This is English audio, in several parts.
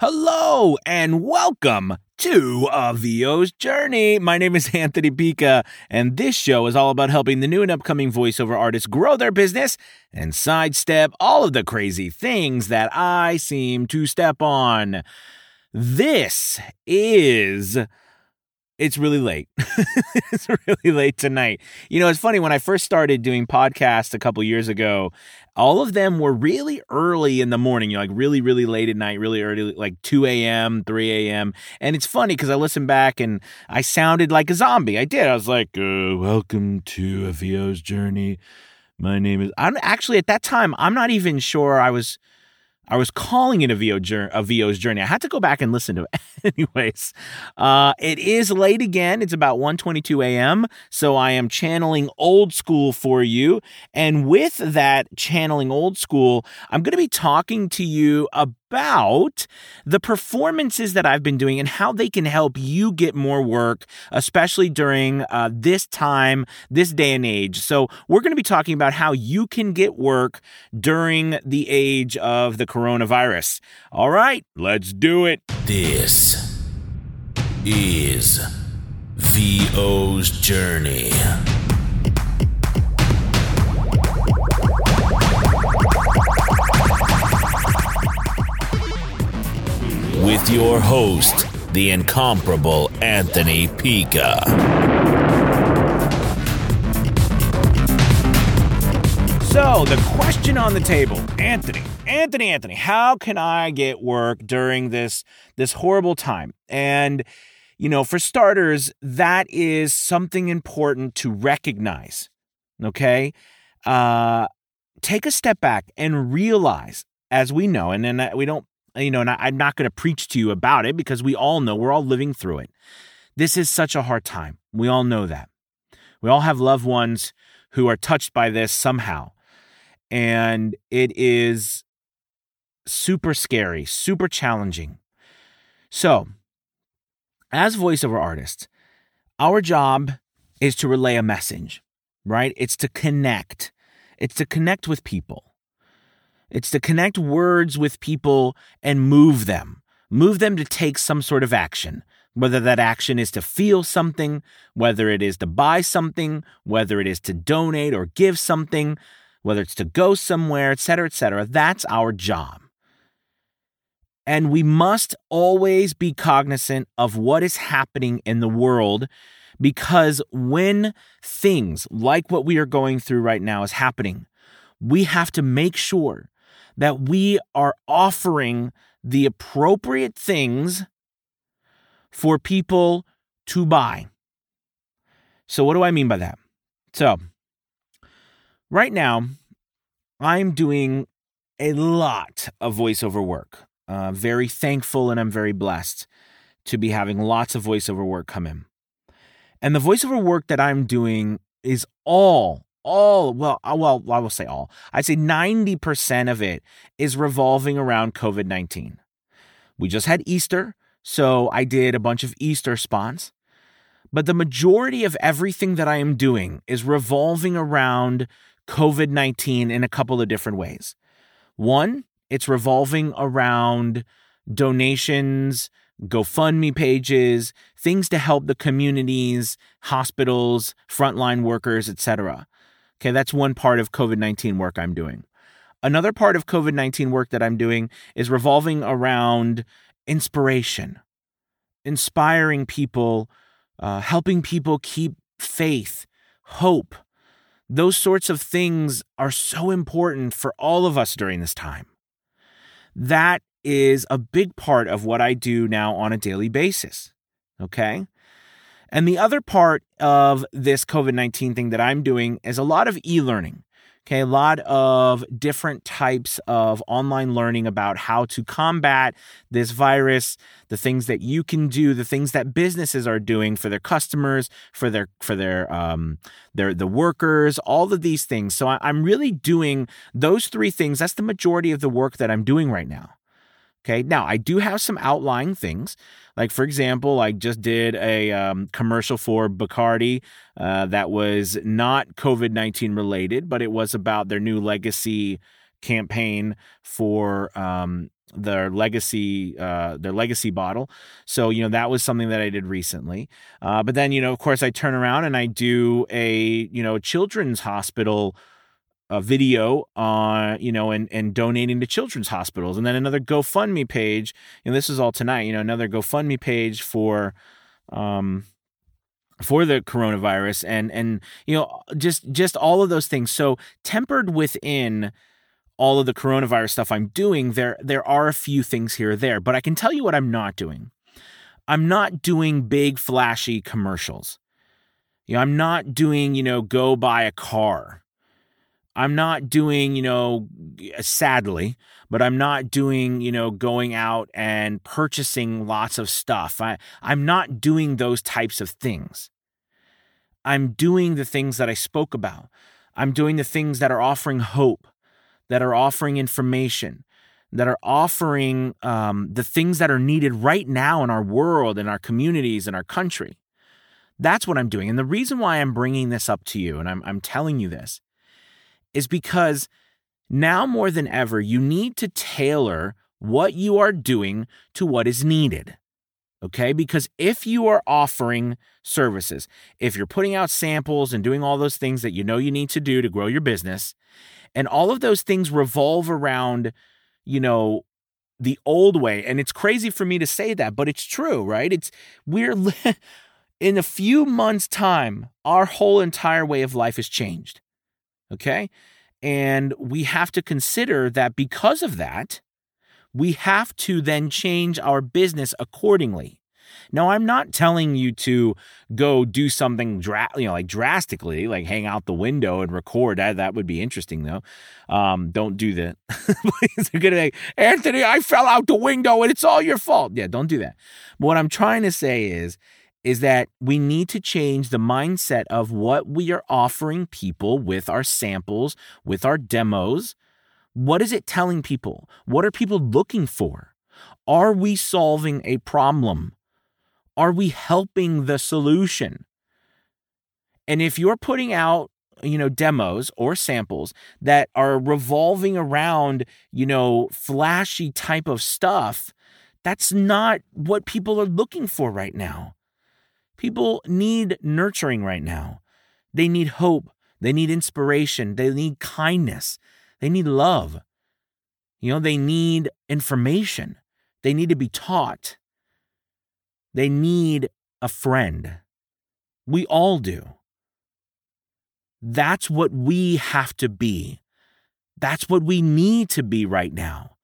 Hello and welcome to A VO's Journey. My name is Anthony Pica, and this show is all about helping the new and upcoming voiceover artists grow their business and sidestep all of the crazy things that I seem to step on. This is it's really late. it's really late tonight. You know, it's funny when I first started doing podcasts a couple years ago, all of them were really early in the morning, you know, like really, really late at night, really early, like 2 a.m., 3 a.m. And it's funny because I listened back and I sounded like a zombie. I did. I was like, uh, welcome to a VO's journey. My name is, I'm actually at that time, I'm not even sure I was I was calling it a, VO journey, a VO's journey. I had to go back and listen to it. Anyways, uh, it is late again. It's about 1.22 a.m., so I am channeling old school for you. And with that channeling old school, I'm going to be talking to you about about the performances that I've been doing and how they can help you get more work, especially during uh, this time, this day and age. So, we're going to be talking about how you can get work during the age of the coronavirus. All right, let's do it. This is VO's Journey. With your host, the incomparable Anthony Pica. So, the question on the table, Anthony, Anthony, Anthony, how can I get work during this this horrible time? And you know, for starters, that is something important to recognize. Okay? Uh take a step back and realize as we know and then we don't Uh, you know, and I, am not going to preach to you about it because we all know we're all living through it. This is such a hard time. We all know that. We all have loved ones who are touched by this somehow. And it is super scary, super challenging. So, as voiceover artists, our job is to relay a message, right? It's to connect. It's to connect with people. It's to connect words with people and move them, move them to take some sort of action. Whether that action is to feel something, whether it is to buy something, whether it is to donate or give something, whether it's to go somewhere, etc., etc. That's our job. And we must always be cognizant of what is happening in the world because when things like what we are going through right now is happening, we have to make sure that we are offering the appropriate things for people to buy. So, what do I mean by that? So, right now, I'm doing a lot of voiceover work. Uh, very thankful and I'm very blessed to be having lots of voiceover work come in. And the voiceover work that I'm doing is all all well uh, well I will say all. I'd say 90% of it is revolving around COVID-19. We just had Easter, so I did a bunch of Easter spots. But the majority of everything that I am doing is revolving around COVID 19 in a couple of different ways. One, it's revolving around donations, GoFundMe pages, things to help the communities, hospitals, frontline workers, etc. Okay, that's one part of COVID 19 work I'm doing. Another part of COVID 19 work that I'm doing is revolving around inspiration, inspiring people, uh, helping people keep faith, hope. Those sorts of things are so important for all of us during this time. That is a big part of what I do now on a daily basis. Okay. And the other part of this COVID 19 thing that I'm doing is a lot of e learning. Okay, a lot of different types of online learning about how to combat this virus, the things that you can do, the things that businesses are doing for their customers, for their for their um their the workers, all of these things. So I'm really doing those three things. That's the majority of the work that I'm doing right now. Okay, now I do have some outlying things. Like, for example, I just did a um, commercial for Bacardi uh, that was not COVID 19 related, but it was about their new legacy campaign for um, their legacy uh, their legacy bottle. So you know that was something that I did recently. Uh, but then you know of course I turn around and I do a you know children's hospital a video on you know and and donating to children's hospitals. And then another GoFundMe page and this is all tonight you know another GoFundMe page for um for the coronavirus and and you know just just all of those things. So tempered within all of the coronavirus stuff I'm doing there there are a few things here or there. But I can tell you what I'm not doing. I'm not doing big flashy commercials. You know I'm not doing you know go buy a car I'm not doing, you know, sadly, but I'm not doing, you know, going out and purchasing lots of stuff. I, I'm not doing those types of things. I'm doing the things that I spoke about. I'm doing the things that are offering hope, that are offering information, that are offering um, the things that are needed right now in our world, in our communities, in our country. That's what I'm doing. And the reason why I'm bringing this up to you and I'm, I'm telling you this is because now more than ever, you need to tailor what you are doing to what is needed. Okay, because if you are offering services, if you're putting out samples and doing all those things that you know you need to do to grow your business, and all of those things revolve around, you know, the old way. And it's crazy for me to say that, but it's true, right? It's we're in a few months' time, our whole entire way of life has changed. Okay. And we have to consider that because of that, we have to then change our business accordingly. Now, I'm not telling you to go do something, dra- you know, like drastically, like hang out the window and record. That that would be interesting, though. Um, don't do that. They're gonna like, Anthony, I fell out the window and it's all your fault. Yeah, don't do that. But what I'm trying to say is, is that we need to change the mindset of what we are offering people with our samples, with our demos. What is it telling people? What are people looking for? Are we solving a problem? Are we helping the solution? And if you're putting out, you know, demos or samples that are revolving around, you know, flashy type of stuff, that's not what people are looking for right now. People need nurturing right now. They need hope. They need inspiration. They need kindness. They need love. You know, they need information. They need to be taught. They need a friend. We all do. That's what we have to be. That's what we need to be right now.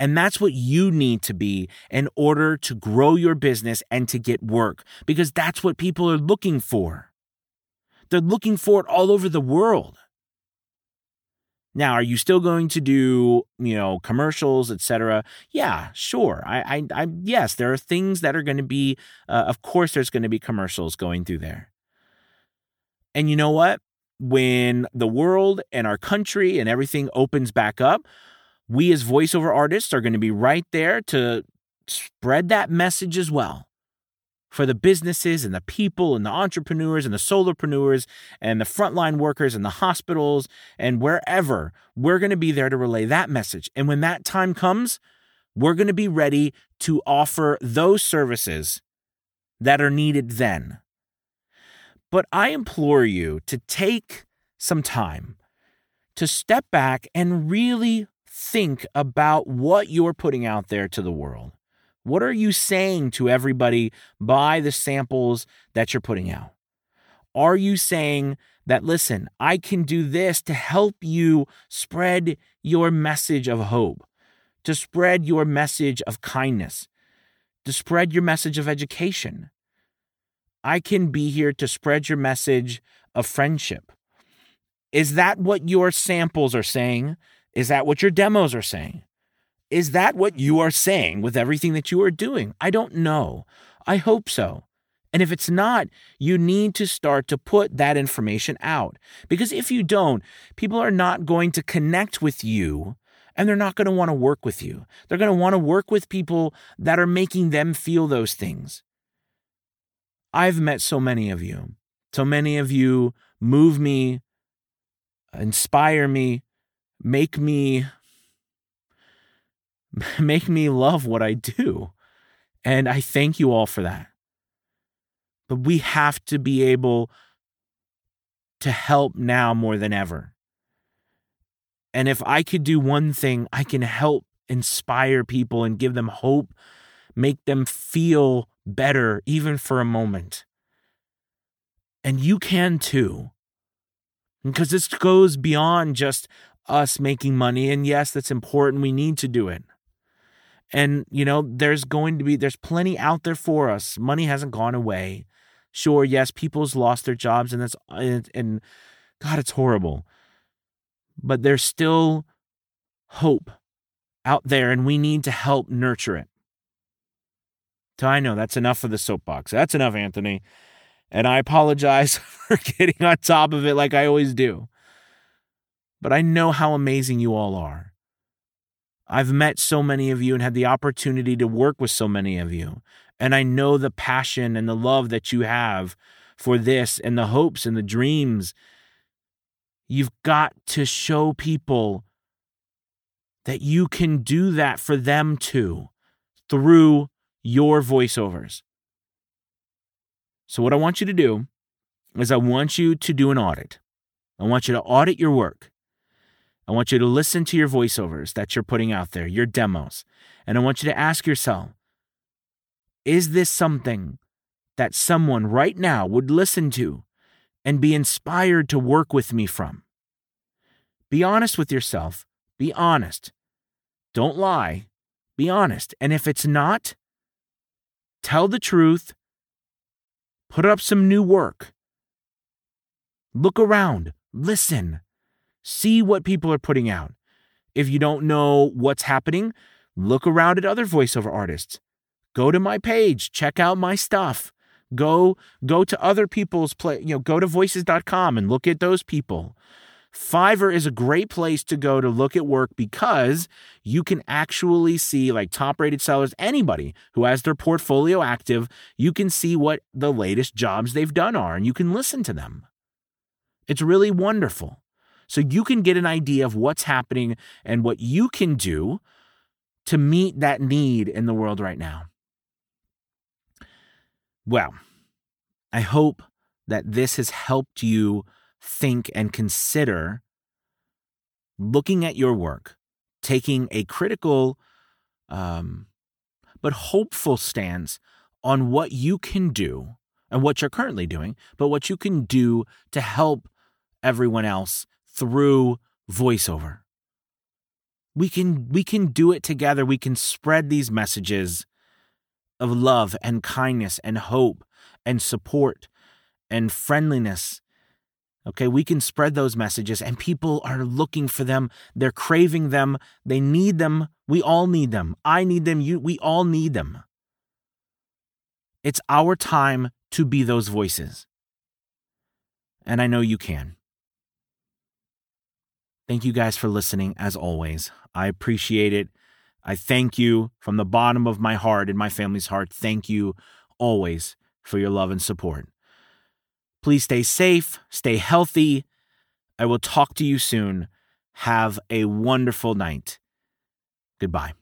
And that's what you need to be in order to grow your business and to get work because that's what people are looking for. They're looking for it all over the world. Now, are you still going to do, you know, commercials, etc.? Yeah, sure. I, I, I, yes, there are things that are going to be. Uh, of course, there's going to be commercials going through there. And you know what? When the world and our country and everything opens back up, we as voiceover artists are going to be right there to spread that message as well for the businesses and the people and the entrepreneurs and the solopreneurs and the frontline workers and the hospitals and wherever. We're going to be there to relay that message. And when that time comes, we're going to be ready to offer those services that are needed then. But I implore you to take some time to step back and really think about what you're putting out there to the world. What are you saying to everybody by the samples that you're putting out? Are you saying that, listen, I can do this to help you spread your message of hope, to spread your message of kindness, to spread your message of education? I can be here to spread your message of friendship. Is that what your samples are saying? Is that what your demos are saying? Is that what you are saying with everything that you are doing? I don't know. I hope so. And if it's not, you need to start to put that information out. Because if you don't, people are not going to connect with you and they're not going to want to work with you. They're going to want to work with people that are making them feel those things. I've met so many of you. So many of you move me, inspire me, make me make me love what I do. And I thank you all for that. But we have to be able to help now more than ever. And if I could do one thing, I can help inspire people and give them hope, make them feel better, even for a moment. And you can too. Because this goes beyond just us making money. And yes, that's important. We need to do it. And, you know, there's going to be, there's plenty out there for us. Money hasn't gone away. Sure, yes, people's lost their jobs and that's, and, and God, it's horrible. But there's still hope out there and we need to help nurture it. So I know that's enough for the soapbox. That's enough, Anthony. And I apologize for getting on top of it like I always do. But I know how amazing you all are. I've met so many of you and had the opportunity to work with so many of you. And I know the passion and the love that you have for this and the hopes and the dreams. You've got to show people that you can do that for them too through your voiceovers. So, what I want you to do is, I want you to do an audit. I want you to audit your work. I want you to listen to your voiceovers that you're putting out there, your demos. And I want you to ask yourself is this something that someone right now would listen to and be inspired to work with me from? Be honest with yourself. Be honest. Don't lie. Be honest. And if it's not, tell the truth Put up some new work. Look around, listen, see what people are putting out. If you don't know what's happening, look around at other voiceover artists. Go to my page, check out my stuff. Go go to other people's play, you know, go to voices.com and look at those people. Fiverr is a great place to go to look at work because you can actually see, like top rated sellers, anybody who has their portfolio active, you can see what the latest jobs they've done are and you can listen to them. It's really wonderful. So you can get an idea of what's happening and what you can do to meet that need in the world right now. Well, I hope that this has helped you think and consider looking at your work, taking a critical um, but hopeful stance on what you can do and what you're currently doing, but what you can do to help everyone else through voiceover. We can we can do it together. We can spread these messages of love and kindness and hope and support and friendliness Okay, we can spread those messages, and people are looking for them. They're craving them. They need them. We all need them. I need them. You, we all need them. It's our time to be those voices. And I know you can. Thank you guys for listening, as always. I appreciate it. I thank you from the bottom of my heart and my family's heart. Thank you always for your love and support. Please stay safe, stay healthy. I will talk to you soon. Have a wonderful night. Goodbye.